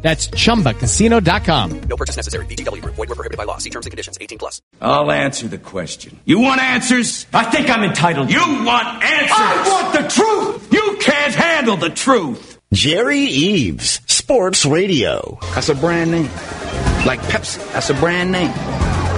That's chumbacasino.com. No purchase necessary. VGW Group. Void were prohibited by law. See terms and conditions. 18 plus. I'll answer the question. You want answers? I think I'm entitled. You want answers? I want the truth. You can't handle the truth. Jerry Eaves, Sports Radio. That's a brand name. Like Pepsi. That's a brand name.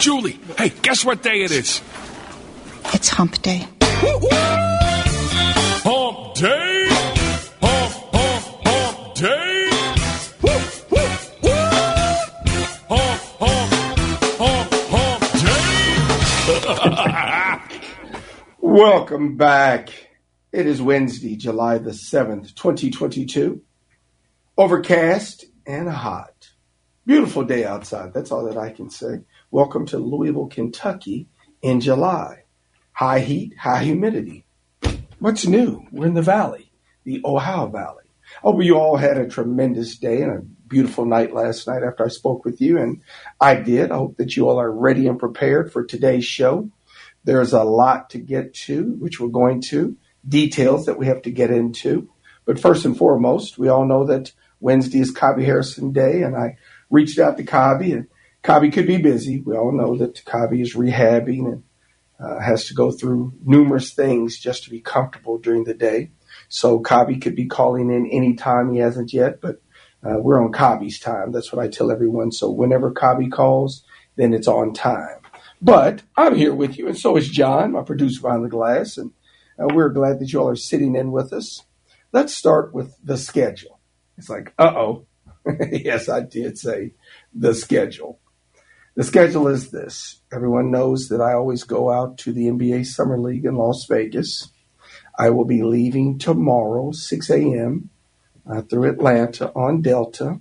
Julie, hey, guess what day it is? It's hump day. Hump day! Hump, hump, hump day! Woo, woo, woo! Hump, hump, hump, hump day! Welcome back. It is Wednesday, July the 7th, 2022. Overcast and hot. Beautiful day outside. That's all that I can say. Welcome to Louisville, Kentucky in July. High heat, high humidity. What's new? We're in the valley, the Ohio Valley. I hope you all had a tremendous day and a beautiful night last night after I spoke with you, and I did. I hope that you all are ready and prepared for today's show. There's a lot to get to, which we're going to, details that we have to get into. But first and foremost, we all know that Wednesday is Cobby Harrison Day, and I reached out to Cobby and Cobby could be busy. We all know that Cobby is rehabbing and uh, has to go through numerous things just to be comfortable during the day. So Cobby could be calling in any time. he hasn't yet, but uh, we're on Cobby's time. That's what I tell everyone. So whenever Cobby calls, then it's on time. But I'm here with you, and so is John, my producer behind the glass, and uh, we're glad that you all are sitting in with us. Let's start with the schedule. It's like, uh oh. yes, I did say the schedule. The schedule is this. Everyone knows that I always go out to the NBA Summer League in Las Vegas. I will be leaving tomorrow, 6 a.m., uh, through Atlanta on Delta.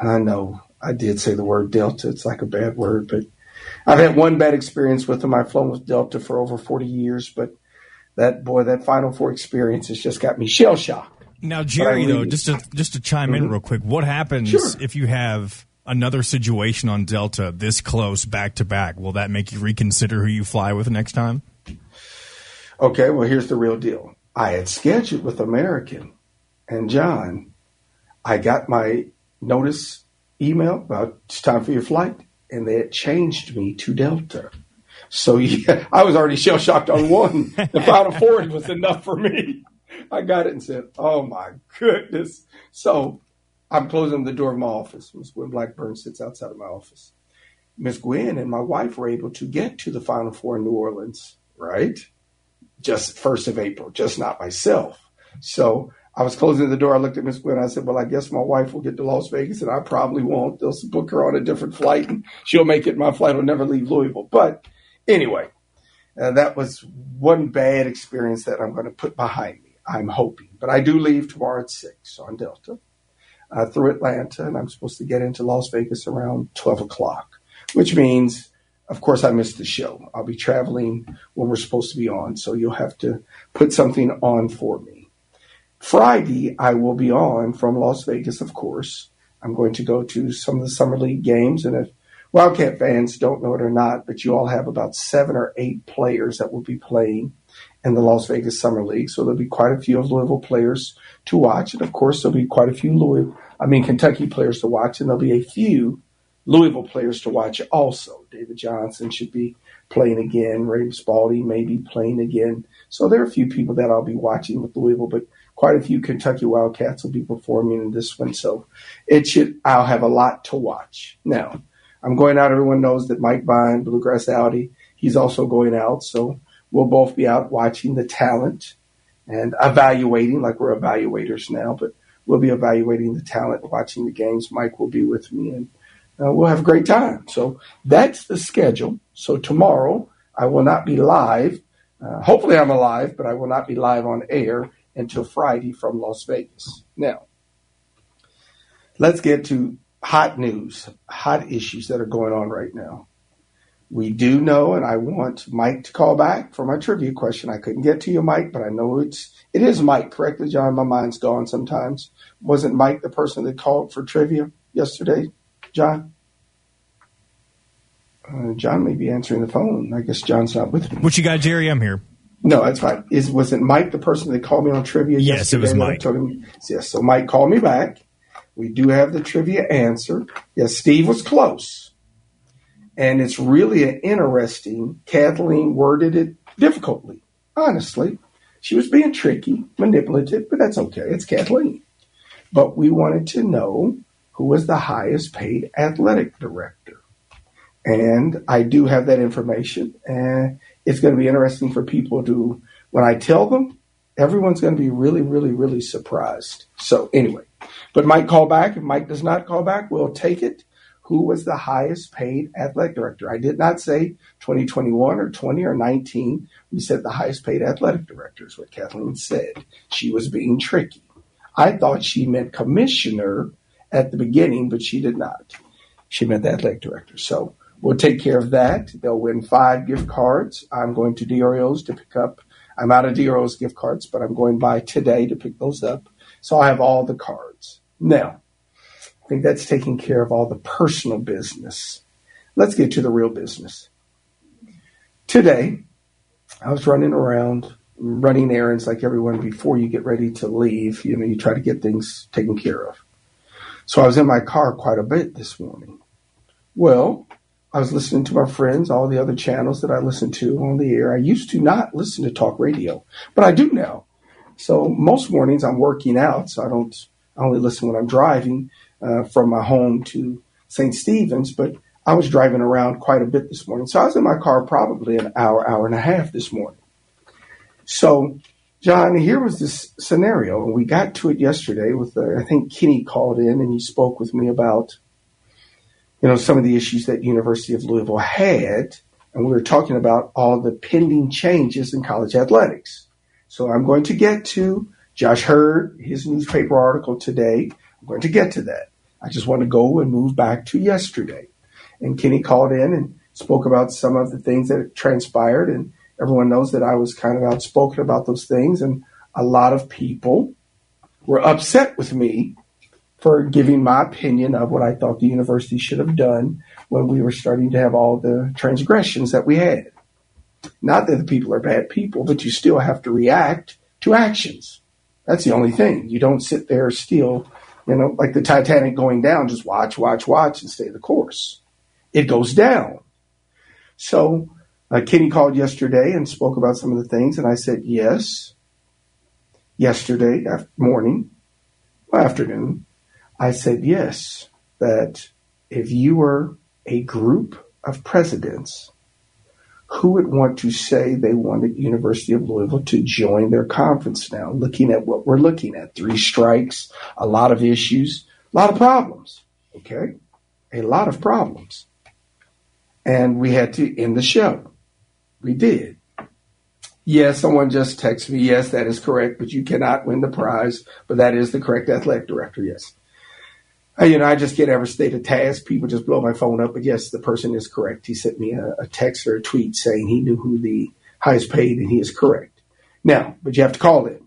I know I did say the word Delta. It's like a bad word, but I've had one bad experience with them. I've flown with Delta for over 40 years, but that boy, that Final Four experience has just got me shell shocked. Now, Jerry, though, just to just to chime mm-hmm. in real quick, what happens sure. if you have another situation on Delta this close back to back? Will that make you reconsider who you fly with next time? Okay, well, here's the real deal. I had scheduled with American, and John, I got my notice email about it's time for your flight, and they had changed me to Delta. So yeah, I was already shell shocked on one. the final four was enough for me. I got it and said, "Oh my goodness!" So I'm closing the door of my office. Miss Gwen Blackburn sits outside of my office. Miss Gwen and my wife were able to get to the Final Four in New Orleans, right? Just first of April, just not myself. So I was closing the door. I looked at Miss Gwen. I said, "Well, I guess my wife will get to Las Vegas, and I probably won't. They'll book her on a different flight, and she'll make it. My flight will never leave Louisville." But anyway, uh, that was one bad experience that I'm going to put behind me. I'm hoping, but I do leave tomorrow at six on Delta uh, through Atlanta, and I'm supposed to get into Las Vegas around 12 o'clock, which means, of course, I missed the show. I'll be traveling when we're supposed to be on, so you'll have to put something on for me. Friday, I will be on from Las Vegas, of course. I'm going to go to some of the Summer League games, and if Wildcat fans don't know it or not, but you all have about seven or eight players that will be playing in the Las Vegas Summer League. So there'll be quite a few of Louisville players to watch. And of course, there'll be quite a few Louisville, I mean, Kentucky players to watch. And there'll be a few Louisville players to watch also. David Johnson should be playing again. Ray Spalding may be playing again. So there are a few people that I'll be watching with Louisville, but quite a few Kentucky Wildcats will be performing in this one, so it should. I'll have a lot to watch. Now, I'm going out. Everyone knows that Mike Vine, Bluegrass Audi, he's also going out, so we'll both be out watching the talent and evaluating, like we're evaluators now, but we'll be evaluating the talent, watching the games. Mike will be with me, and uh, we'll have a great time. So that's the schedule. So tomorrow I will not be live. Uh, hopefully I'm alive, but I will not be live on air until Friday from Las Vegas. Now, let's get to hot news, hot issues that are going on right now. We do know, and I want Mike to call back for my trivia question. I couldn't get to you, Mike, but I know it's it is Mike, correctly, John. My mind's gone sometimes. Wasn't Mike the person that called for trivia yesterday, John? Uh, John may be answering the phone. I guess John's not with me. What you got, Jerry? I'm here. No, that's fine. Is was it Mike the person that called me on trivia? Yes, it was? Mike. Him, yes, so Mike called me back. We do have the trivia answer. Yes, Steve was close, and it's really an interesting. Kathleen worded it difficultly. Honestly, she was being tricky, manipulative, but that's okay. It's Kathleen. But we wanted to know who was the highest paid athletic director. And I do have that information. And it's going to be interesting for people to, when I tell them, everyone's going to be really, really, really surprised. So anyway, but Mike call back. If Mike does not call back, we'll take it. Who was the highest paid athletic director? I did not say 2021 or 20 or 19. We said the highest paid athletic director is what Kathleen said. She was being tricky. I thought she meant commissioner at the beginning, but she did not. She meant the athletic director. So we'll take care of that. They'll win five gift cards. I'm going to DRO's to pick up. I'm out of DRO's gift cards, but I'm going by today to pick those up. So I have all the cards. Now, I think that's taking care of all the personal business. Let's get to the real business. Today, I was running around, running errands like everyone before you get ready to leave. You know, you try to get things taken care of. So I was in my car quite a bit this morning. Well, I was listening to my friends, all the other channels that I listen to on the air. I used to not listen to talk radio, but I do now. So most mornings I'm working out, so I don't. I only listen when I'm driving uh, from my home to St. Stephen's. But I was driving around quite a bit this morning, so I was in my car probably an hour, hour and a half this morning. So, John, here was this scenario, and we got to it yesterday with uh, I think Kenny called in and he spoke with me about you know some of the issues that University of Louisville had, and we were talking about all the pending changes in college athletics. So I'm going to get to Josh Heird, his newspaper article today. I'm going to get to that. I just want to go and move back to yesterday. And Kenny called in and spoke about some of the things that transpired. And everyone knows that I was kind of outspoken about those things. And a lot of people were upset with me for giving my opinion of what I thought the university should have done when we were starting to have all the transgressions that we had. Not that the people are bad people, but you still have to react to actions. That's the only thing. You don't sit there still, you know, like the Titanic going down, just watch, watch, watch and stay the course. It goes down. So uh, Kenny called yesterday and spoke about some of the things, and I said yes. Yesterday after, morning, afternoon, I said yes, that if you were a group of presidents who would want to say they wanted University of Louisville to join their conference now, looking at what we're looking at. Three strikes, a lot of issues, a lot of problems. Okay? A lot of problems. And we had to end the show. We did. Yes, someone just texted me. Yes, that is correct, but you cannot win the prize. But that is the correct athletic director. Yes. Uh, you know, I just get ever state of task. People just blow my phone up. But yes, the person is correct. He sent me a, a text or a tweet saying he knew who the highest paid and he is correct. Now, but you have to call in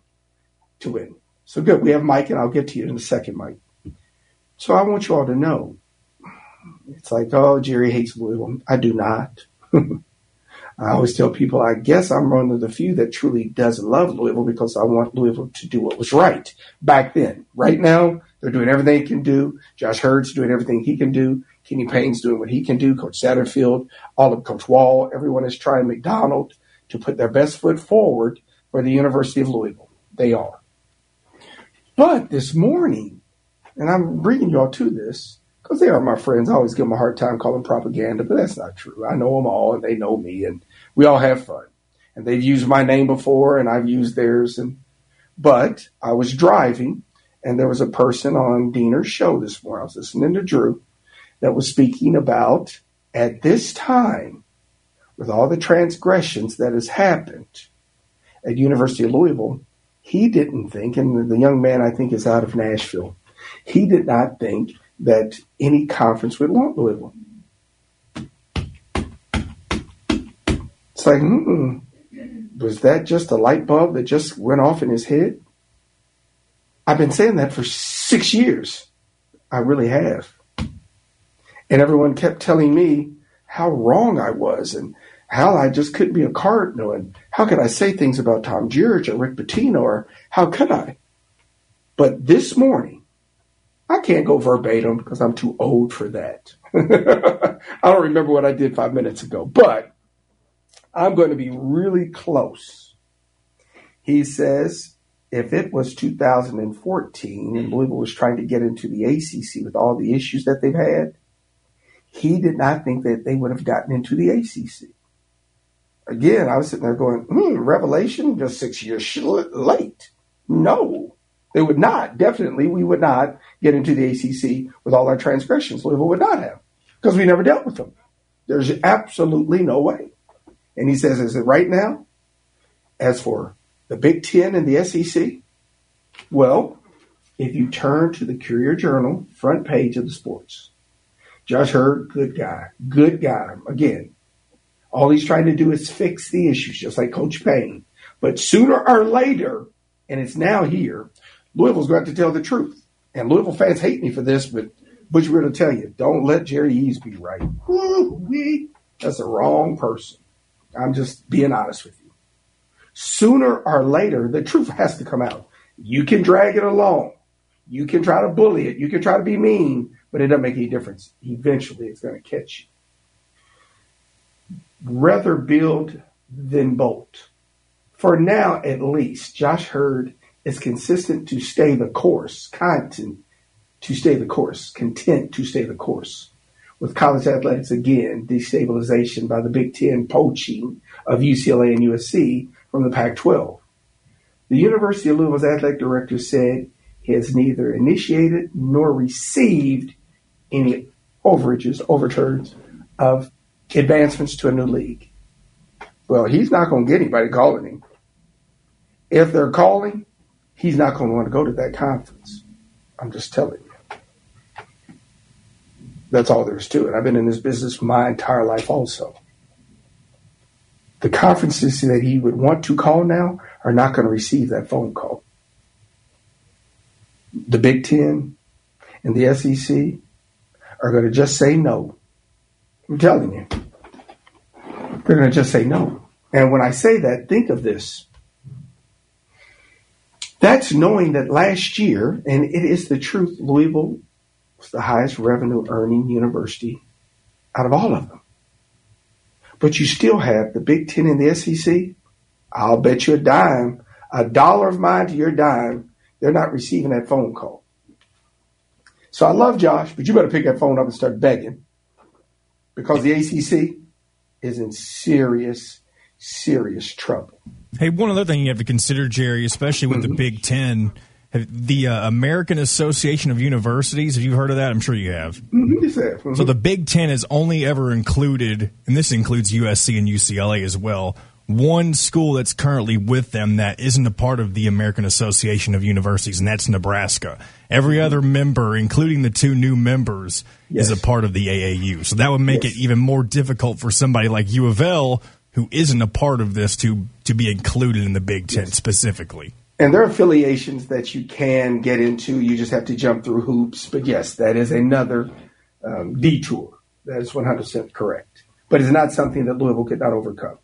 to win. So good. We have Mike and I'll get to you in a second, Mike. So I want you all to know. It's like, oh, Jerry hates Louisville. I do not. I always tell people, I guess I'm one of the few that truly does love Louisville because I want Louisville to do what was right back then. Right now, they're doing everything they can do. Josh Heird's doing everything he can do. Kenny Payne's doing what he can do. Coach Satterfield, all of Coach Walz, everyone is trying McDonald to put their best foot forward for the University of Louisville. They are. But this morning, and I'm bringing y'all to this because they are my friends. I always give them a hard time calling propaganda, but that's not true. I know them all and they know me and we all have fun. And they've used my name before and I've used theirs. And, but I was driving and there was a person on Deener's show this morning. I was listening to Drew that was speaking about at this time, with all the transgressions that has happened at University of Louisville, he didn't think, and the young man I think is out of Nashville, he did not think that any conference would want Louisville. It's like, was that just a light bulb that just went off in his head? I've been saying that for six years. I really have. And everyone kept telling me how wrong I was and how I just couldn't be a cardinal and how could I say things about Tom Jurich or Rick Pitino or how could I? But this morning, I can't go verbatim because I'm too old for that. I don't remember what I did five minutes ago, but I'm going to be really close. He says if it was 2014 and Louisville was trying to get into the ACC with all the issues that they've had, he did not think that they would have gotten into the ACC. Again, I was sitting there going, hmm, Revelation just six years late. No, they would not. Definitely, we would not get into the ACC with all our transgressions. Louisville would not have because we never dealt with them. There's absolutely no way. And he says, is it right now? As for the Big Ten and the SEC, well, if you turn to the Courier Journal front page of the sports, Josh Heird, good guy, good guy. Again, all he's trying to do is fix the issues, just like Coach Payne. But sooner or later, and it's now here, Louisville's going to, to tell the truth. And Louisville fans hate me for this, but Butch to tell you, don't let Jerry Eaves be right. Woo-wee. That's the wrong person. I'm just being honest with you. Sooner or later, the truth has to come out. You can drag it along. You can try to bully it. You can try to be mean, but it doesn't make any difference. Eventually, it's going to catch you. Rather build than bolt. For now, at least, Josh Heird is consistent to stay the course, content to stay the course, content to stay the course. With college athletics, again, destabilization by the Big Ten poaching of UCLA and USC from the Pac 12. The University of Louisville's athletic director said he has neither initiated nor received any overages, overturns of advancements to a new league. Well, he's not going to get anybody calling him. If they're calling, he's not going to want to go to that conference. I'm just telling you. That's all there is to it. I've been in this business my entire life also. The conferences that he would want to call now are not going to receive that phone call. The Big Ten and the SEC are going to just say no. I'm telling you. They're going to just say no. And when I say that, think of this. That's knowing that last year, and it is the truth, Louisville was the highest revenue earning university out of all of them. But you still have the Big Ten and the SEC. I'll bet you a dime, a dollar of mine to your dime, they're not receiving that phone call. So I love Josh, but you better pick that phone up and start begging because the ACC is in serious, serious trouble. Hey, one other thing you have to consider, Jerry, especially with mm-hmm. the Big Ten, the uh, American Association of Universities. Have you heard of that? I'm sure you have. Mm-hmm. Mm-hmm. So the Big Ten has only ever included, and this includes USC and UCLA as well, one school that's currently with them that isn't a part of the American Association of Universities, and that's Nebraska. Every other member, including the two new members, yes. is a part of the AAU. So that would make yes. it even more difficult for somebody like U of L, who isn't a part of this, to to be included in the Big Ten specifically. And there are affiliations that you can get into. You just have to jump through hoops. But yes, that is another um, detour. That is 100% correct. But it's not something that Louisville could not overcome.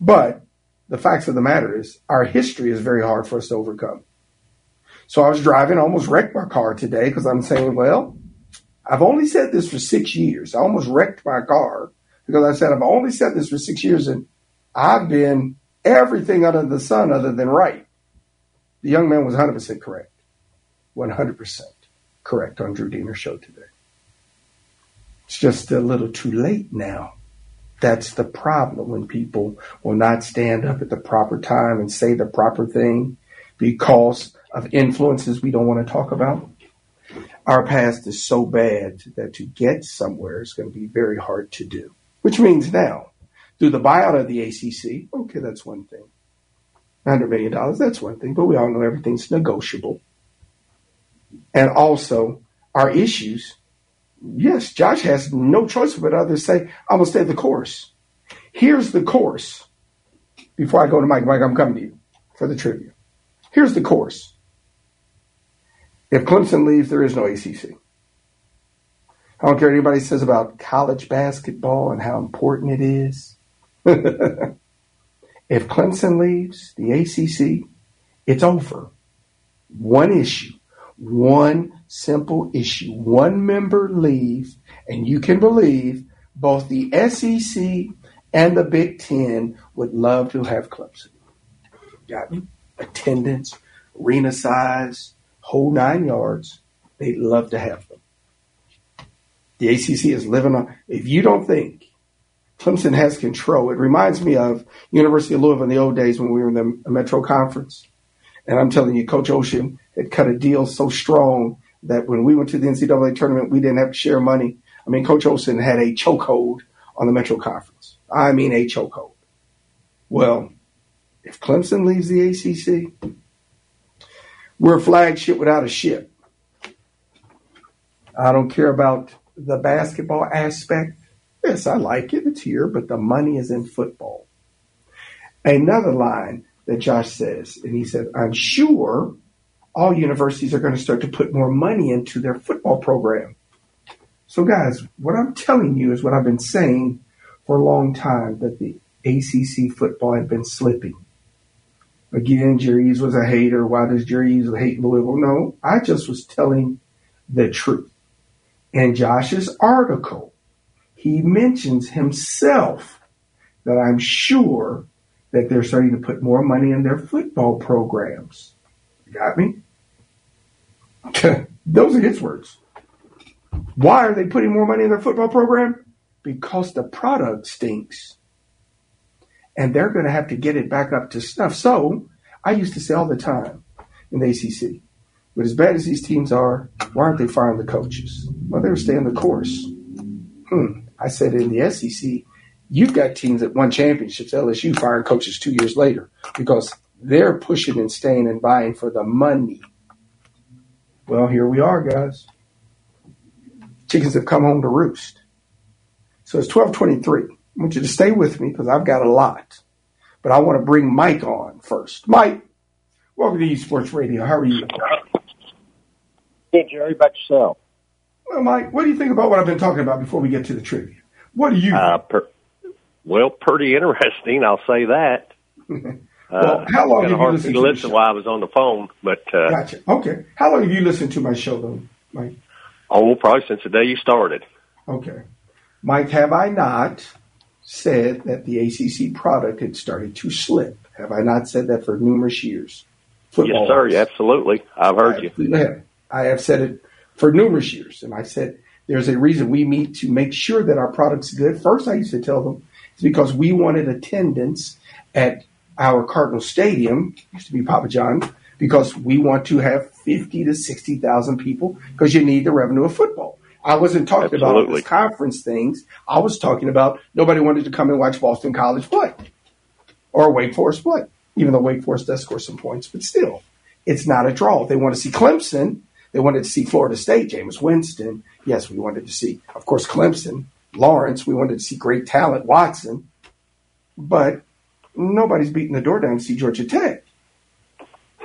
But the facts of the matter is, our history is very hard for us to overcome. So I was driving, I almost wrecked my car today because I'm saying, well, I've only said this for six years. I almost wrecked my car because I said I've only said this for six years and I've been everything under the sun other than right. The young man was 100% correct. 100% correct on Drew Deener's show today. It's just a little too late now. That's the problem when people will not stand up at the proper time and say the proper thing because of influences we don't want to talk about. Our past is so bad that to get somewhere is going to be very hard to do, which means now, through the buyout of the ACC, okay, that's one thing. $100 million, that's one thing, but we all know everything's negotiable. And also, our issues, yes, Josh has no choice but other to say, I'm going to stay the course. Here's the course. Before I go to Mike, Mike, I'm coming to you for the trivia. Here's the course. If Clemson leaves, there is no ACC. I don't care what anybody says about college basketball and how important it is. if Clemson leaves the ACC, it's over. One issue, one simple issue. One member leaves, and you can believe both the SEC and the Big Ten would love to have Clemson. Got me? Attendance, arena size, whole nine yards. They'd love to have them. The ACC is living on. If you don't think Clemson has control, it reminds me of University of Louisville in the old days when we were in the Metro Conference. And I'm telling you, Coach Ocean had cut a deal so strong that when we went to the NCAA tournament, we didn't have to share money. I mean, Coach Olsen had a chokehold on the Metro Conference. I mean, a chokehold. Well, if Clemson leaves the ACC, we're a flagship without a ship. I don't care about the basketball aspect. Yes, I like it. It's here, but the money is in football. Another line that Josh says, and he said, I'm sure all universities are going to start to put more money into their football program. So, guys, what I'm telling you is what I've been saying for a long time that the ACC football had been slipping. Again, Jerry Eaves was a hater. Why does Jerry Eaves hate Louisville? No, I just was telling the truth. In Josh's article, he mentions himself that I'm sure that they're starting to put more money in their football programs. got me? Those are his words. Why are they putting more money in their football program? Because the product stinks. And they're going to have to get it back up to snuff. So I used to say all the time in the ACC, but as bad as these teams are, why aren't they firing the coaches? Well, they're staying the course. Hmm. I said in the SEC, you've got teams that won championships, LSU firing coaches two years later because they're pushing and staying and buying for the money. Well, here we are, guys. Chickens have come home to roost. So it's 1223. I want you to stay with me because I've got a lot. But I want to bring Mike on first. Mike, welcome to E Sports Radio. How are you? Hey, Jerry, about yourself. Well, Mike, what do you think about what I've been talking about before we get to the trivia? What do you uh, per, well, pretty interesting, I'll say that. well, how long have you listened to, listen while I was on the phone? But uh, gotcha. Okay, how long have you listened to my show, though, Mike? Oh, probably since the day you started. Okay, Mike, have I not said that the ACC product had started to slip? Have I not said that for numerous years? Football yes, sir. Absolutely, I've heard I you. I have said it for numerous years, and I said there's a reason we meet to make sure that our product's good. First, I used to tell them it's because we wanted attendance at our Cardinal Stadium, used to be Papa John, because we want to have 50 to 60,000 people because you need the revenue of football. I wasn't talking Absolutely. about these conference things. I was talking about nobody wanted to come and watch Boston College play or Wake Forest play, even though Wake Forest does score some points, but still, it's not a draw. They want to see Clemson. They wanted to see Florida State, Jameis Winston. Yes, we wanted to see, of course, Clemson, Lawrence. We wanted to see great talent, Watson. But nobody's beating the door down to see Georgia Tech.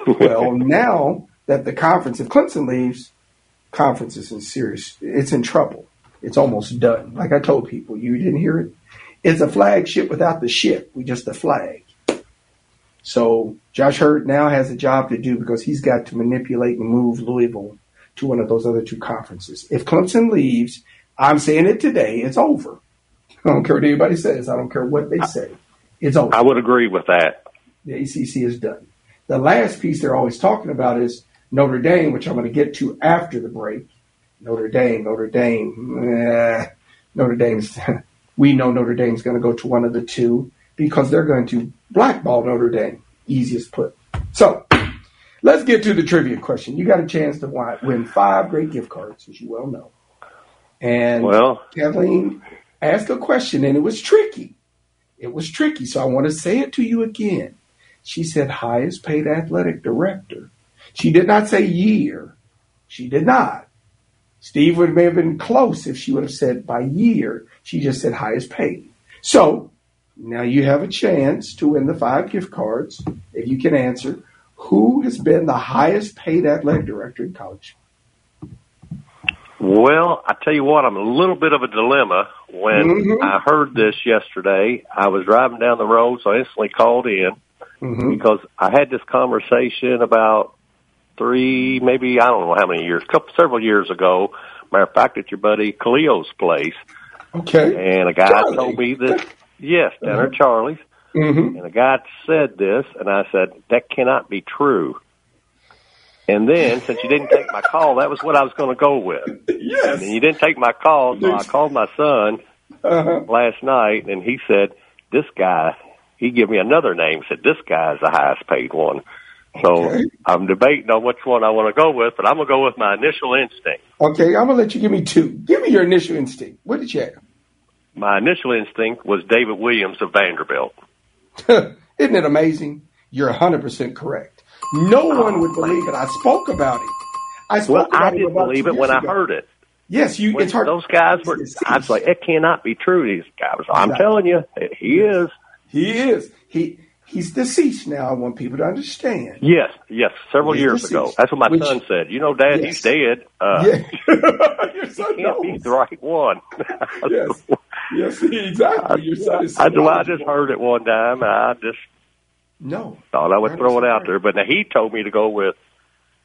well, now that the conference, if Clemson leaves, conference is in serious, it's in trouble. It's almost done. Like I told people, you didn't hear it. It's a flagship without the ship. We just a flag. So Josh Heird now has a job to do because he's got to manipulate and move Louisville to one of those other two conferences. If Clemson leaves, I'm saying it today, it's over. I don't care what anybody says. I don't care what they say. It's over. I would agree with that. The ACC is done. The last piece they're always talking about is Notre Dame, which I'm going to get to after the break. Notre Dame, Notre Dame, eh, Notre Dame's. we know Notre Dame's going to go to one of the two because they're going to blackball Notre Dame. Easiest put. So let's get to the trivia question. You got a chance to win five great gift cards, as you well know. And Well- Kathleen asked a question, and it was tricky. It was tricky, so I want to say it to you again. She said highest paid athletic director. She did not say year. She did not. Steve would may have been close if she would have said by year. She just said highest paid. So now you have a chance to win the five gift cards if you can answer. Who has been the highest paid athletic director in college? Well, I tell you what, I'm a little bit of a dilemma. When Mhm. I heard this yesterday, I was driving down the road, so I instantly called in Mm-hmm. because I had this conversation about three, maybe I don't know how many years, couple several years ago. Matter of fact, at your buddy Cleo's place, Okay. and a guy Charlie. told me that yes, down there at Charlie's, Mm-hmm. and the guy said this, and I said that cannot be true. And then, since you didn't take my call, that was what I was going to go with. Yes. And you didn't take my call, so I called my son Uh-huh. last night, and he said, "This guy." He gave me another name. Said this guy is the highest paid one. So Okay. I'm debating on which one I want to go with, but I'm gonna go with my initial instinct. Okay, I'm gonna let you give me two. Give me your initial instinct. What did you have? My initial instinct was David Williams of Vanderbilt. Isn't it amazing? You're 100% correct. No oh, one would believe it. I spoke about it. I spoke Well, about I it didn't about believe it when years I heard it. Yes, you. When it's hard. those guys were. I was like, it cannot be true. These guys. I'm Exactly. telling you, he is. He is. He he's deceased now. I want people to understand. Yes, yes. Several He's years deceased. ago. That's what my Which- son said. You know, Dad, Yes. he's dead. Uh, yeah. your son can't be the right one. Yes. Yes, exactly. Your son is. so I, I just heard it one time. I just No. thought I would throw it out there, but now he told me to go with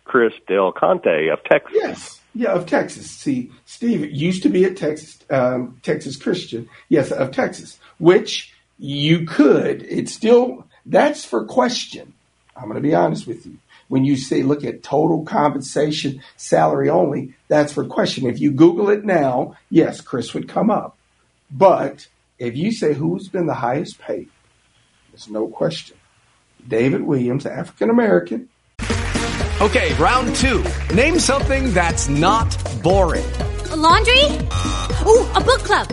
Chris Del Conte of Texas. Yes. Yeah, of Texas. See, Steve used to be at Texas, um, Texas Christian. Yes, of Texas, which you could. It's still that's for question. I'm going to be honest with you. When you say look at total compensation, salary only, that's for question. If you Google it now, yes, Chris would come up. But if you say who's been the highest paid, there's no question. David Williams, African American. Okay, round two. Name something that's not boring. A laundry? Ooh, a book club.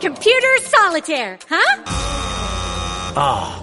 Computer solitaire, huh? Ah,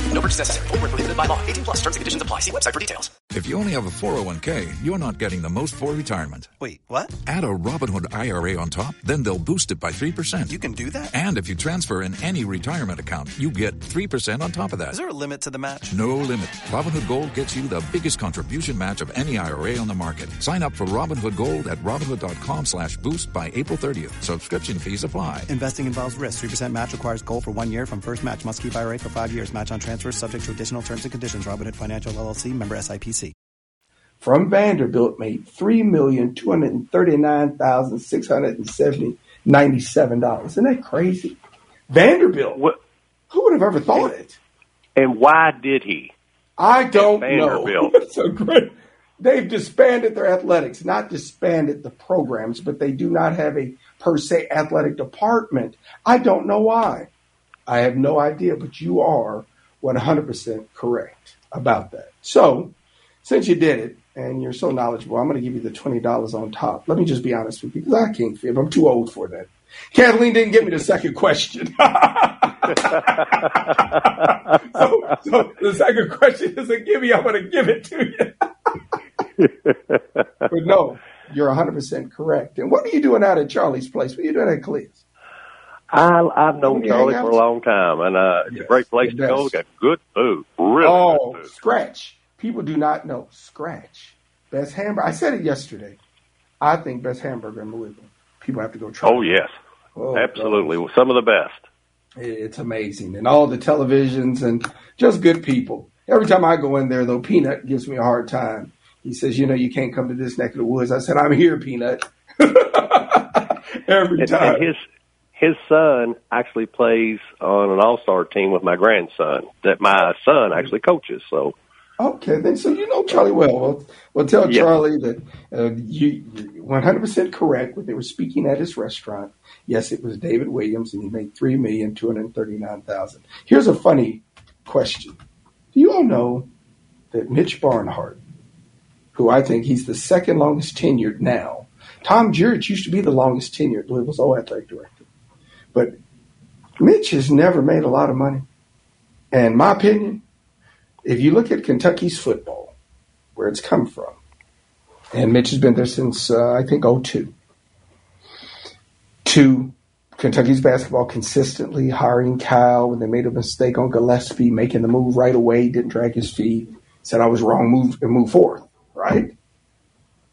No purchase necessary. Void where prohibited by law. 18 plus terms and conditions apply. See website for details. If you only have a 401k, you're not getting the most for retirement. Wait, what? Add a Robinhood IRA on top, then they'll boost it by 3%. You can do that? And if you transfer in any retirement account, you get 3% on top of that. Is there a limit to the match? No limit. Robinhood Gold gets you the biggest contribution match of any IRA on the market. Sign up for Robinhood Gold at Robinhood.com slash boost by April 30th. Subscription fees apply. Investing involves risk. 3% match requires gold for one year from first match. Must keep IRA for five years. Match on transfers subject to additional terms and conditions. Robinhood Financial LLC member SIPC. from Vanderbilt made three million two hundred and thirty nine thousand six hundred and seventy ninety seven dollars. Isn't that crazy? Vanderbilt. Who would have ever thought it? And why did he? I don't know. Vanderbilt. so great. They've disbanded their athletics, not disbanded the programs, but they do not have a per se athletic department. I don't know why. I have no idea, but you are 100% correct about that. So, since you did it and you're so knowledgeable, I'm going to give you the $20 on top. Let me just be honest with you because I can't fib. I'm too old for that. Kathleen didn't give me the second question. so, so the second question is a gimme. I'm going to give it to you. but no, you're 100% correct. And what are you doing out at Charlie's place? What are you doing at Cleve's? I, I've known Charlie for a long time, and uh, it's a great place to go. Got good food, really oh, good food. Scratch. People do not know. Scratch. Best hamburger. I said it yesterday. I think best hamburger in Louisville. People have to go try. Oh yes, Oh, absolutely. Some of the best. It's amazing. And all the televisions and just good people. Every time I go in there, though, Peanut gives me a hard time. He says, "You know, you can't come to this neck of the woods." I said, "I'm here, Peanut." Every and, time. and his his son actually plays on an all star team with my grandson that my son actually coaches. So Okay, then so you know Charlie well. Well, well tell Yeah. Charlie that uh, you you're 100% correct when they were speaking at his restaurant. Yes, it was David Williams, and he made three million two hundred thirty-nine thousand. Here's a funny question: Do you all know that Mitch Barnhart, who I think he's the second longest tenured now, Tom Jurich used to be the longest tenured Louisville's O athletic director, but Mitch has never made a lot of money. And my opinion, if you look at Kentucky's football, where it's come from, and Mitch has been there since uh, I think 02, to Kentucky's basketball consistently hiring Kyle when they made a mistake on Gillespie, making the move right away, didn't drag his feet, said I was wrong, move and move forth, right?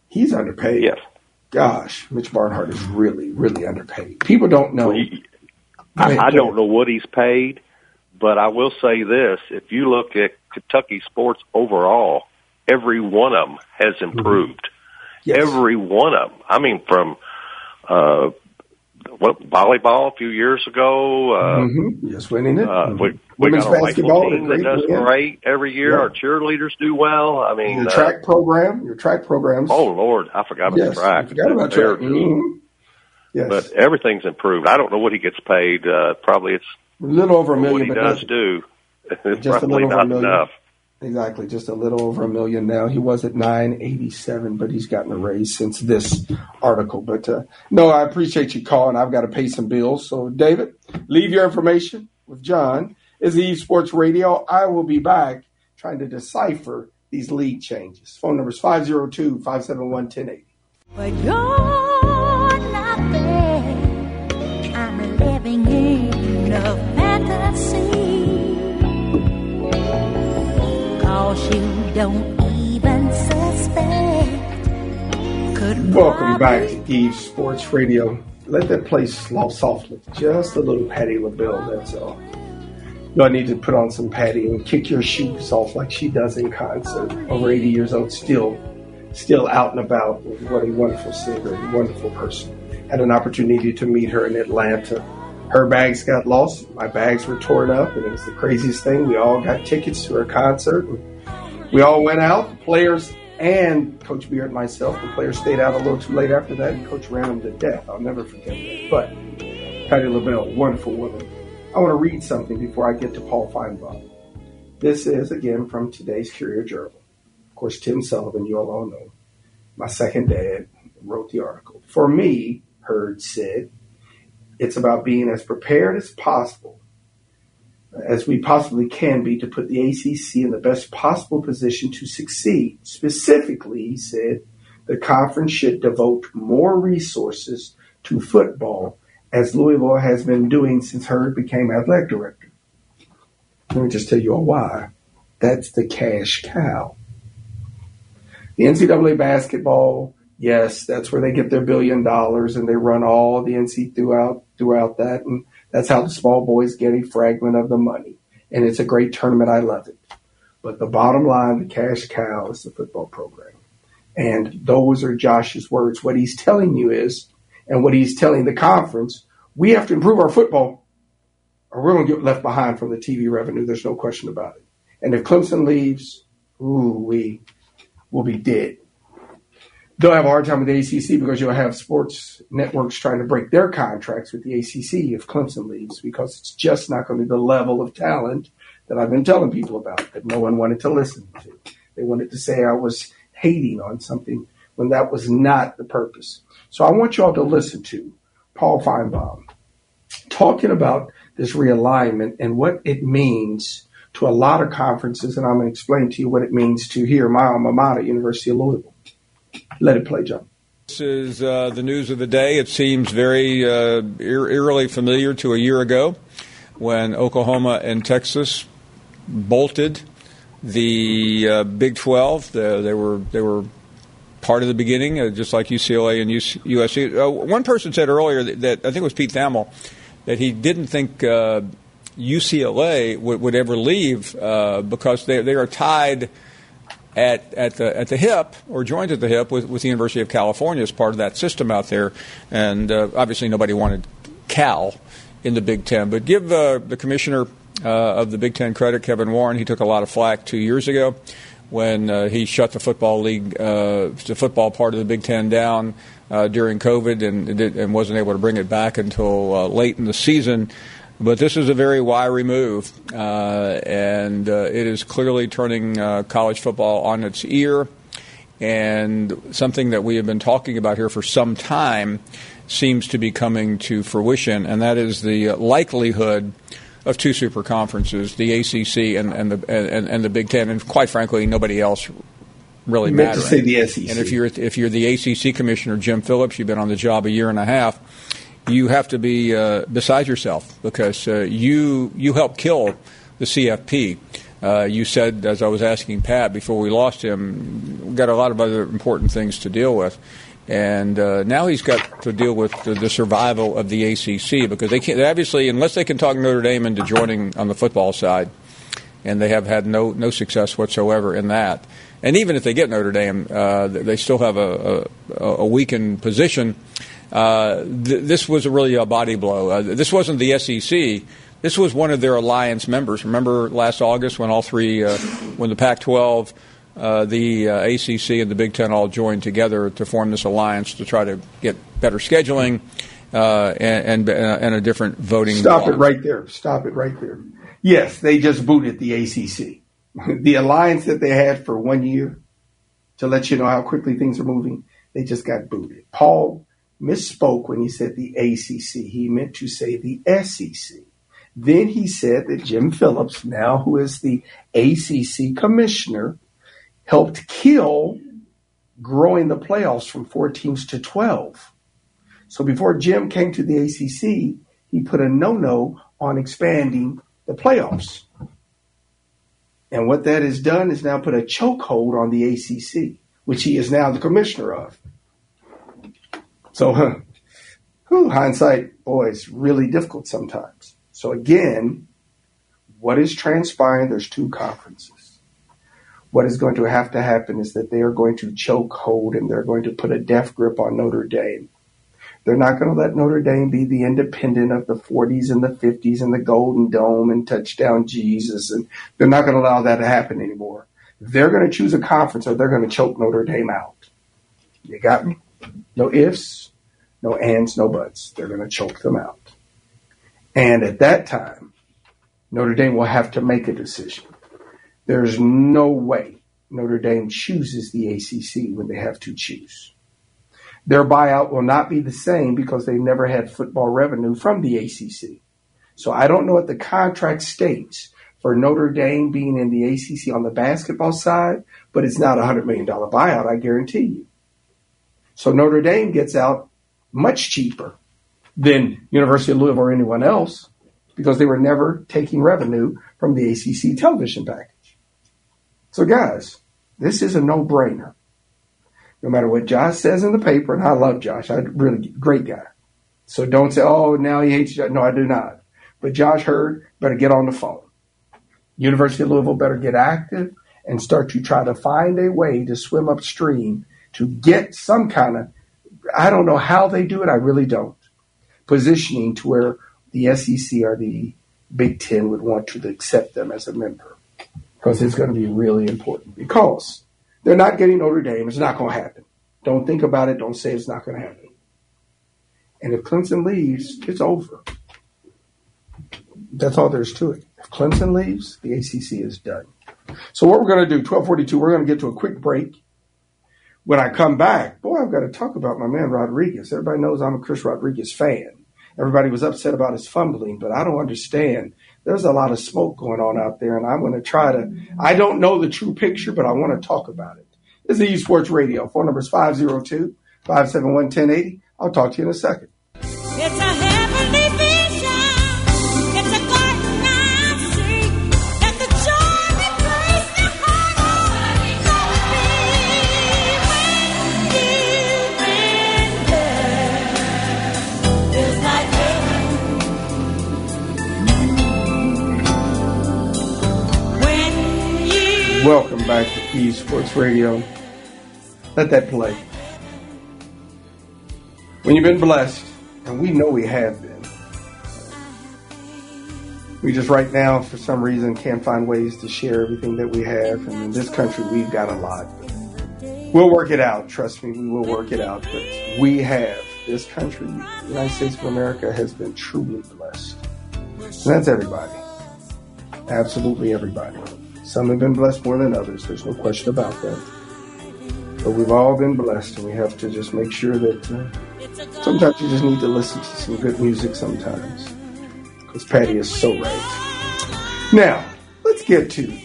He's underpaid. Yes. Gosh, Mitch Barnhart is really, really underpaid. People don't know. Ahead, I go don't know what he's paid, but I will say this: if you look at Kentucky sports overall, every one of them has improved. Every one of them. I mean, from uh, what volleyball a few years ago. Uh, Mhm. Yes, winning it. Uh, we, we Women's got a basketball, team that does win. great every year. Yeah. Our cheerleaders do well. I mean, your uh, track program, your track programs. oh Lord, I forgot about yes, track. I forgot about They're- track. Mhm. Yes, But everything's improved. I don't know what he gets paid. Uh, probably it's a little over a million. what million, he but does do. It's just a probably little over a not million. enough. Exactly, just a little over a million now. He was at nine eighty seven, but he's gotten a raise since this article. But uh, no, I appreciate you calling. I've got to pay some bills. So, David, leave your information with John. Is the Eaves Sports Radio? I will be back trying to decipher these league changes. Phone number is 502 571 1080. Don't even suspect. Could Welcome back to Eaves Sports Radio. Let that play slow, softly. Just a little Patti LaBelle, that's all. You I need to put on some Patti and kick your shoes off like she does in concert. Over 80 years old, still, still out and about. What a wonderful singer, a wonderful person. Had an opportunity to meet her in Atlanta. Her bags got lost. My bags were torn up, and it was the craziest thing. We all got tickets to her concert. We all went out, the players and Coach Beard and myself. The players stayed out a little too late after that, and Coach ran them to death. I'll never forget that. But Patti LaBelle, wonderful woman. I want to read something before I get to Paul Finebaum. This is, again, from today's Courier Journal. Of course, Tim Sullivan, you all know, my second dad, wrote the article. For me, Heird said, it's about being as prepared as possible as we possibly can be to put the ACC in the best possible position to succeed. Specifically, he said, the conference should devote more resources to football as Louisville has been doing since Heird became athletic director. Let me just tell you all why. That's the cash cow. The NCAA basketball, yes, that's where they get their billion dollars and they run all the NC throughout throughout that and that's how the small boys get a fragment of the money. And it's a great tournament. I love it. But the bottom line, the cash cow is the football program. And those are Josh's words. What he's telling you is, and what he's telling the conference, we have to improve our football or we're going to get left behind from the TV revenue. There's no question about it. And if Clemson leaves, ooh, we will be dead. They'll have a hard time with the ACC because you'll have sports networks trying to break their contracts with the ACC if Clemson leaves because it's just not going to be the level of talent that I've been telling people about that no one wanted to listen to. They wanted to say I was hating on something when that was not the purpose. So I want you all to listen to Paul Finebaum talking about this realignment and what it means to a lot of conferences, and I'm going to explain to you what it means to here, my alma mater, University of Louisville. Let it play, John. This is uh, the news of the day. It seems very uh, eerily familiar to a year ago when Oklahoma and Texas bolted the uh, Big 12. The, they were they were part of the beginning, uh, just like UCLA and USC. Uh, one person said earlier that, that I think it was Pete Thamel that he didn't think uh, UCLA would, would ever leave uh, because they they are tied at, at the at the hip or joined at the hip with, with the University of California as part of that system out there, and uh, obviously nobody wanted Cal in the Big Ten. But give uh, the commissioner uh, of the Big Ten credit, Kevin Warren. He took a lot of flack two years ago when uh, he shut the football league, uh, the football part of the Big Ten down uh, during COVID, and, and wasn't able to bring it back until uh, late in the season. But this is a very wiry move, uh, and uh, it is clearly turning uh, college football on its ear. And something that we have been talking about here for some time seems to be coming to fruition, and that is the likelihood of two super conferences, the ACC and, and the and, and the Big Ten, and quite frankly, nobody else really matters. to say the SEC. And if you're if you're the ACC commissioner, Jim Phillips, you've been on the job a year and a half. You have to be uh, beside yourself because uh, you you helped kill the CFP. Uh, you said, as I was asking Pat before we lost him, we've got a lot of other important things to deal with. And uh, now he's got to deal with the, the survival of the ACC because they can't, obviously, unless they can talk Notre Dame into joining on the football side, and they have had no, no success whatsoever in that. And even if they get Notre Dame, uh, they still have a, a, a weakened position. Uh, th- this was really a body blow. Uh, this wasn't the SEC. This was one of their alliance members. Remember last August when all three, uh, when the Pac-12, uh, the uh, ACC, and the Big Ten all joined together to form this alliance to try to get better scheduling uh, and, and and a different voting. Stop it right there. Stop it right there. Yes, they just booted the ACC. the alliance that they had for one year to let you know how quickly things are moving, they just got booted. Paul misspoke when he said the ACC. He meant to say the SEC. Then he said that Jim Phillips, now who is the ACC commissioner, helped kill growing the playoffs from four teams to 12. So before Jim came to the ACC, he put a no no on expanding the playoffs. And what that has done is now put a chokehold on the ACC, which he is now the commissioner of. So, whew, hindsight, boy, it's really difficult sometimes. So again, what is transpiring? There's two conferences. What is going to have to happen is that they are going to choke hold and they're going to put a death grip on Notre Dame. They're not going to let Notre Dame be the independent of the 40s and the 50s and the Golden Dome and touchdown Jesus. And they're not going to allow that to happen anymore. They're going to choose a conference or they're going to choke Notre Dame out. You got me? No ifs, no ands, no buts. They're going to choke them out. And at that time, Notre Dame will have to make a decision. There's no way Notre Dame chooses the ACC when they have to choose. Their buyout will not be the same because they've never had football revenue from the ACC. So I don't know what the contract states for Notre Dame being in the ACC on the basketball side, but it's not a $100 million buyout, I guarantee you. So Notre Dame gets out much cheaper than University of Louisville or anyone else because they were never taking revenue from the ACC television package. So guys, this is a no-brainer. No matter what Josh says in the paper, and I love Josh, I really great guy. So don't say, "Oh, now he hates Josh." No, I do not. But Josh Heird better get on the phone. University of Louisville better get active and start to try to find a way to swim upstream to get some kind of. I don't know how they do it. I really don't. Positioning to where the SEC or the Big Ten would want to accept them as a member because it's going to be really important because they're not getting Notre Dame. It's not going to happen. Don't think about it. Don't say it's not going to happen. And if Clemson leaves, it's over. That's all there's to it. If Clemson leaves, the ACC is done. So what we're going to do, 1242, we're going to get to a quick break. When I come back, boy, I've got to talk about my man Rodriguez. Everybody knows I'm a Chris Rodriguez fan. Everybody was upset about his fumbling, but I don't understand. There's a lot of smoke going on out there, and I'm going to try to. I don't know the true picture, but I want to talk about it. This is Eaves Sports Radio. Phone number is 502 571 1080. I'll talk to you in a second. Sports Radio. Let that play. When you've been blessed, and we know we have been, we just right now, for some reason, can't find ways to share everything that we have. And in this country, we've got a lot. We'll work it out. Trust me, we will work it out. But we have this country, the United States of America, has been truly blessed. And that's everybody. Absolutely everybody. Some have been blessed more than others. There's no question about that. But we've all been blessed, and we have to just make sure that uh, sometimes you just need to listen to some good music sometimes. Because Patti is so right. Now, let's get to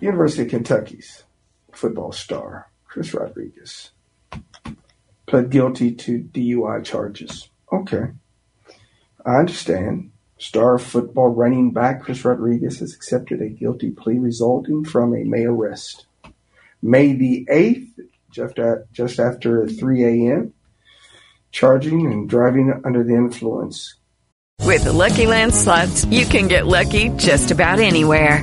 University of Kentucky's football star, Chris Rodriguez. Pled guilty to DUI charges. Okay. I understand. Star football running back Chris Rodriguez has accepted a guilty plea resulting from a May arrest. May the 8th, just, at, just after 3 a.m., charging and driving under the influence. With the Lucky Land slots, you can get lucky just about anywhere.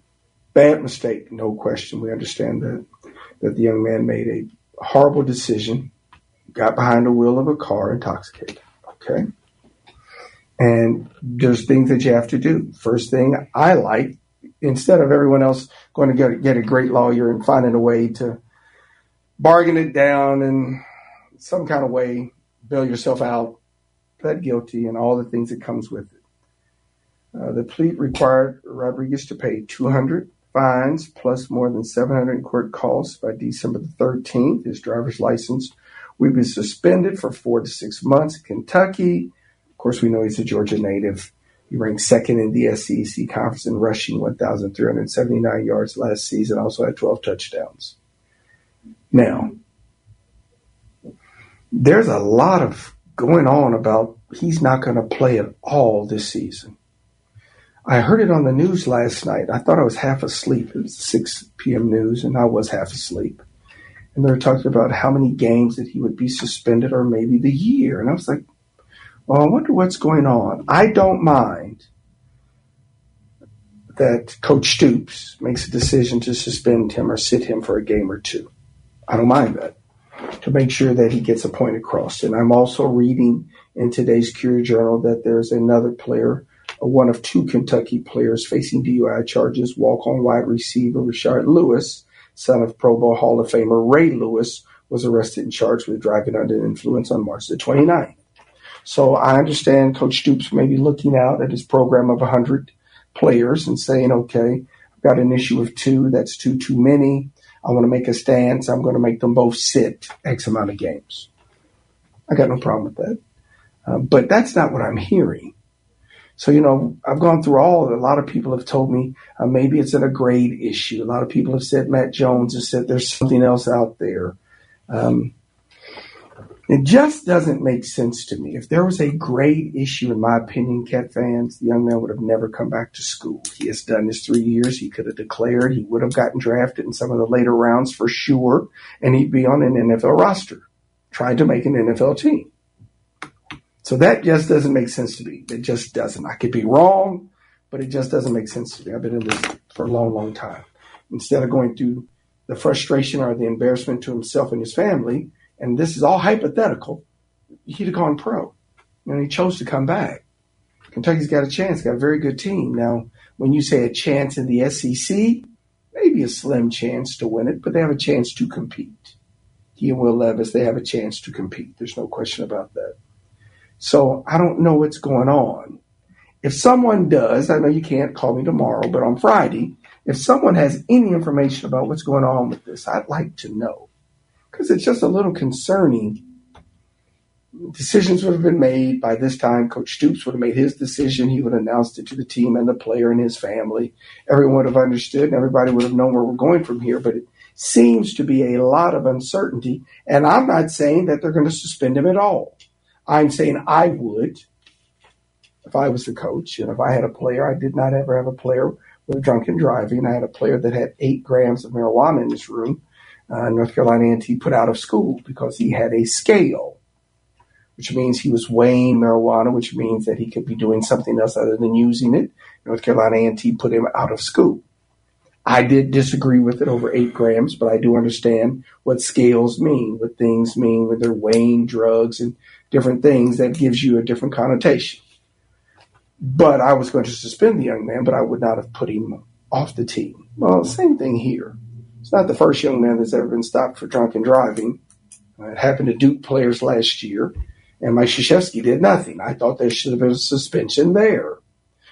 Bad mistake, no question. We understand that that the young man made a horrible decision, got behind the wheel of a car intoxicated. Okay. And there's things that you have to do. First thing I like, instead of everyone else going to get, get a great lawyer and finding a way to bargain it down and some kind of way bail yourself out, plead guilty, and all the things that comes with it. Uh, the plea required Rodriguez to pay 200 fines plus more than 700 in court costs by December the 13th. His driver's license will be suspended for four to six months in Kentucky. Of course, we know he's a Georgia native. He ranked second in the SEC conference in rushing 1,379 yards last season, also had 12 touchdowns. Now, there's a lot of going on about he's not going to play at all this season. I heard it on the news last night. I thought I was half asleep. It was 6 p.m. news, and I was half asleep. And they were talking about how many games that he would be suspended or maybe the year. And I was like, well, I wonder what's going on. I don't mind that Coach Stoops makes a decision to suspend him or sit him for a game or two. I don't mind that to make sure that he gets a point across. And I'm also reading in today's Courier Journal that there's another player, one of two Kentucky players facing DUI charges, walk-on wide receiver Rahsaan Lewis, son of Pro Bowl Hall of Famer Ray Lewis, was arrested and charged with driving under influence on March the 29th. So I understand Coach Stoops may be looking out at his program of 100 players and saying, okay, I've got an issue of two. That's two too many. I want to make a stance. I'm going to make them both sit X amount of games. I got no problem with that. Uh, but that's not what I'm hearing. So, you know, I've gone through all, a lot of people have told me uh, maybe it's in a grade issue. A lot of people have said Matt Jones has said there's something else out there. Um, it just doesn't make sense to me. If there was a grade issue, in my opinion, Cat fans, the young man would have never come back to school. He has done his three years. He could have declared. He would have gotten drafted in some of the later rounds for sure, and he'd be on an NFL roster, trying to make an NFL team. So that just doesn't make sense to me. It just doesn't. I could be wrong, but it just doesn't make sense to me. I've been in this for a long, long time. Instead of going through the frustration or the embarrassment to himself and his family, and this is all hypothetical, he'd have gone pro. And he chose to come back. Kentucky's got a chance, got a very good team. Now, when you say a chance in the SEC, maybe a slim chance to win it, but they have a chance to compete. He and Will Levis, they have a chance to compete. There's no question about that. So I don't know what's going on. If someone does, I know you can't call me tomorrow, but on Friday, if someone has any information about what's going on with this, I'd like to know. Because it's just a little concerning. Decisions would have been made by this time. Coach Stoops would have made his decision. He would have announced it to the team and the player and his family. Everyone would have understood and everybody would have known where we're going from here. But it seems to be a lot of uncertainty. And I'm not saying that they're going to suspend him at all. I'm saying I would if I was the coach and if I had a player. I did not ever have a player with drunken driving. I had a player that had eight grams of marijuana in his room. Uh, North Carolina A&T put out of school because he had a scale, which means he was weighing marijuana, which means that he could be doing something else other than using it. North Carolina A&T put him out of school. I did disagree with it over eight grams, but I do understand what scales mean, what things mean when they're weighing drugs and different things. That gives you a different connotation. But I was going to suspend the young man, but I would not have put him off the team. Well, same thing here. It's not the first young man that's ever been stopped for drunken driving. Uh, it happened to Duke players last year, and Mike Krzyzewski did nothing. I thought there should have been a suspension there.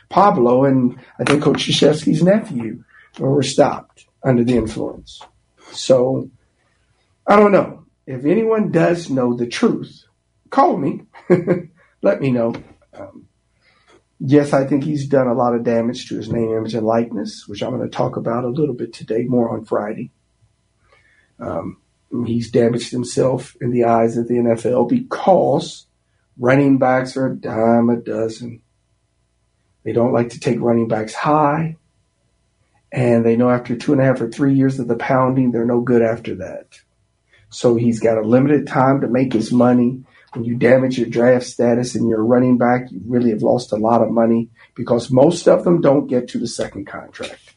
Pablo and I think Coach Krzyzewski's nephew were stopped under the influence. So I don't know. If anyone does know the truth, call me. Let me know. Um, yes, I think he's done a lot of damage to his name, image, and likeness, which I'm going to talk about a little bit today, more on Friday. Um, he's damaged himself in the eyes of the NFL because running backs are a dime a dozen. They don't like to take running backs high. And they know after two and a half or three years of the pounding, they're no good after that. So he's got a limited time to make his money. When you damage your draft status and you're running back, you really have lost a lot of money because most of them don't get to the second contract.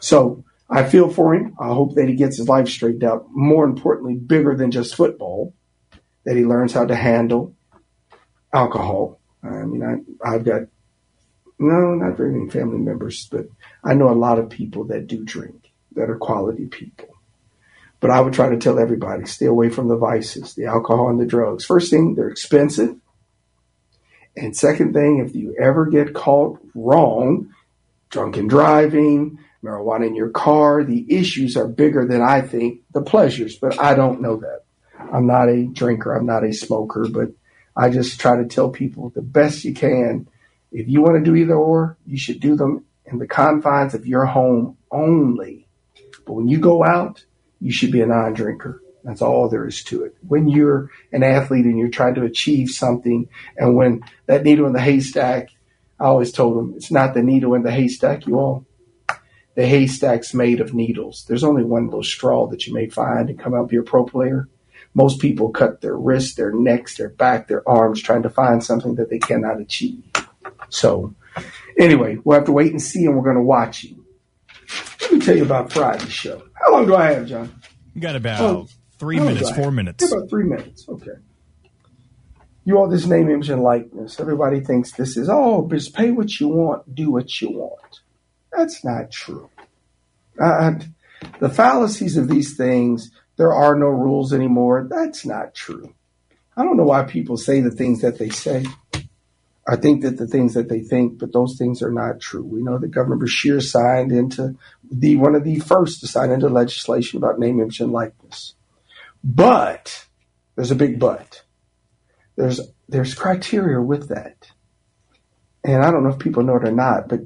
So I feel for him. I hope that he gets his life straightened out. More importantly, bigger than just football, that he learns how to handle alcohol. I mean, I, I've got no, not very many family members, but I know a lot of people that do drink that are quality people. But I would try to tell everybody stay away from the vices, the alcohol and the drugs. First thing, they're expensive. And second thing, if you ever get caught wrong, drunken driving, marijuana in your car, the issues are bigger than I think the pleasures, but I don't know that. I'm not a drinker, I'm not a smoker, but I just try to tell people the best you can. If you want to do either or, you should do them in the confines of your home only. But when you go out, you should be a non drinker. That's all there is to it. When you're an athlete and you're trying to achieve something, and when that needle in the haystack, I always told them it's not the needle in the haystack, you all. The haystack's made of needles. There's only one little straw that you may find and come out be a pro player. Most people cut their wrists, their necks, their back, their arms trying to find something that they cannot achieve. So, anyway, we'll have to wait and see, and we're going to watch you. Let me tell you about Friday's show. How long do I have, John? You got about Oh, three minutes, do I have? four minutes. About three minutes. Okay. You all this name, image, and likeness. Everybody thinks this is, oh, just pay what you want, do what you want. That's not true. Uh, the fallacies of these things, there are no rules anymore. That's not true. I don't know why people say the things that they say. I think that the things that they think, but those things are not true. We know that Governor Beshear signed into the one of the first to sign into legislation about name, image, and likeness. But there's a big but. There's there's criteria with that, and I don't know if people know it or not, but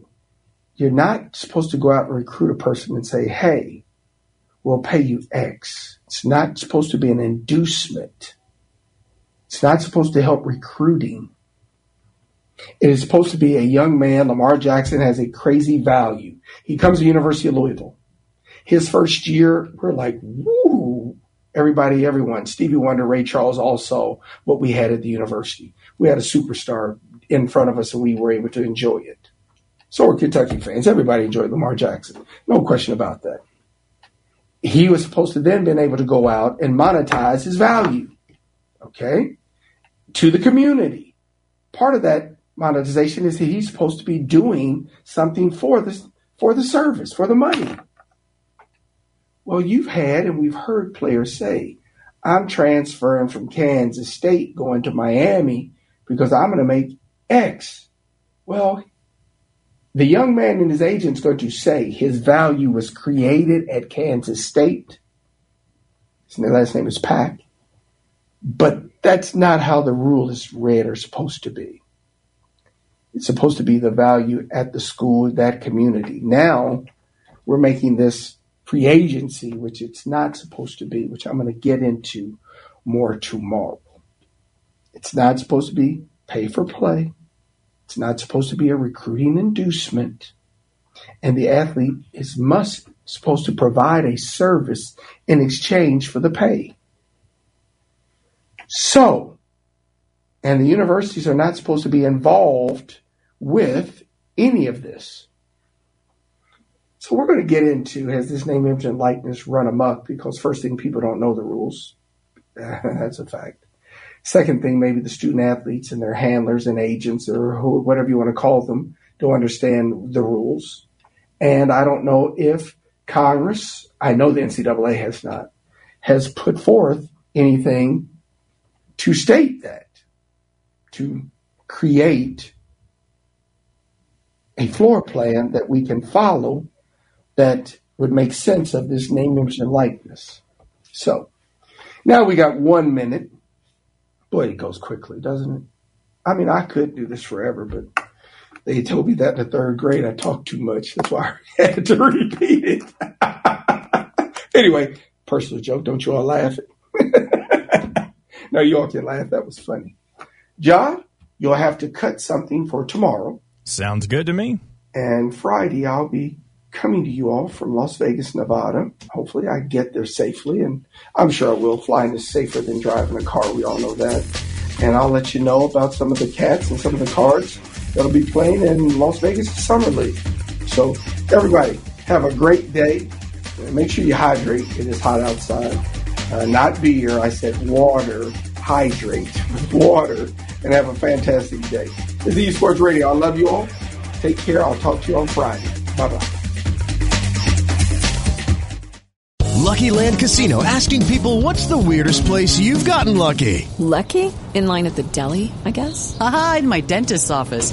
you're not supposed to go out and recruit a person and say, "Hey, we'll pay you X." It's not supposed to be an inducement. It's not supposed to help recruiting. It is supposed to be a young man. Lamar Jackson has a crazy value. He comes to University of Louisville. His first year, we're like, woo, everybody, everyone. Stevie Wonder, Ray Charles, also what we had at the university. We had a superstar in front of us and we were able to enjoy it. So were Kentucky fans. Everybody enjoyed Lamar Jackson. No question about that. He was supposed to then been able to go out and monetize his value. Okay? To the community. Part of that monetization is he's supposed to be doing something for the for the service, for the money. Well, you've had and we've heard players say, I'm transferring from Kansas State going to Miami because I'm going to make X. Well, the young man and his agent's going to say his value was created at Kansas State. His last name is Pack. But that's not how the rule is read or supposed to be. It's supposed to be the value at the school, that community. Now we're making this free agency, which it's not supposed to be, which I'm going to get into more tomorrow. It's not supposed to be pay for play. It's not supposed to be a recruiting inducement. And the athlete is must supposed to provide a service in exchange for the pay. So, and the universities are not supposed to be involved with any of this. So we're going to get into has this name, image, and likeness run amok? Because first thing, people don't know the rules. That's a fact. Second thing, maybe the student athletes and their handlers and agents or who, whatever you want to call them don't understand the rules. And I don't know if Congress, I know the NCAA has not, has put forth anything to state that, to create a floor plan that we can follow that would make sense of this name, image, and likeness. So now we got one minute. Boy, it goes quickly, doesn't it? I mean, I could do this forever, but they told me that in the third grade. I talked too much. That's why I had to repeat it. anyway, personal joke. Don't you all laugh? no, you all can laugh. That was funny. John, you'll have to cut something for tomorrow. Sounds good to me. And Friday, I'll be coming to you all from Las Vegas, Nevada. Hopefully, I get there safely, and I'm sure I will. Flying is safer than driving a car. We all know that. And I'll let you know about some of the cats and some of the cards that'll be playing in Las Vegas Summer League. So, everybody, have a great day. Make sure you hydrate. It is hot outside. Uh, not beer. I said water. Hydrate water and have a fantastic day. This is Eaves Sports Radio. I love you all. Take care. I'll talk to you on Friday. Bye bye. Lucky Land Casino asking people what's the weirdest place you've gotten lucky? Lucky? In line at the deli, I guess? Aha, in my dentist's office.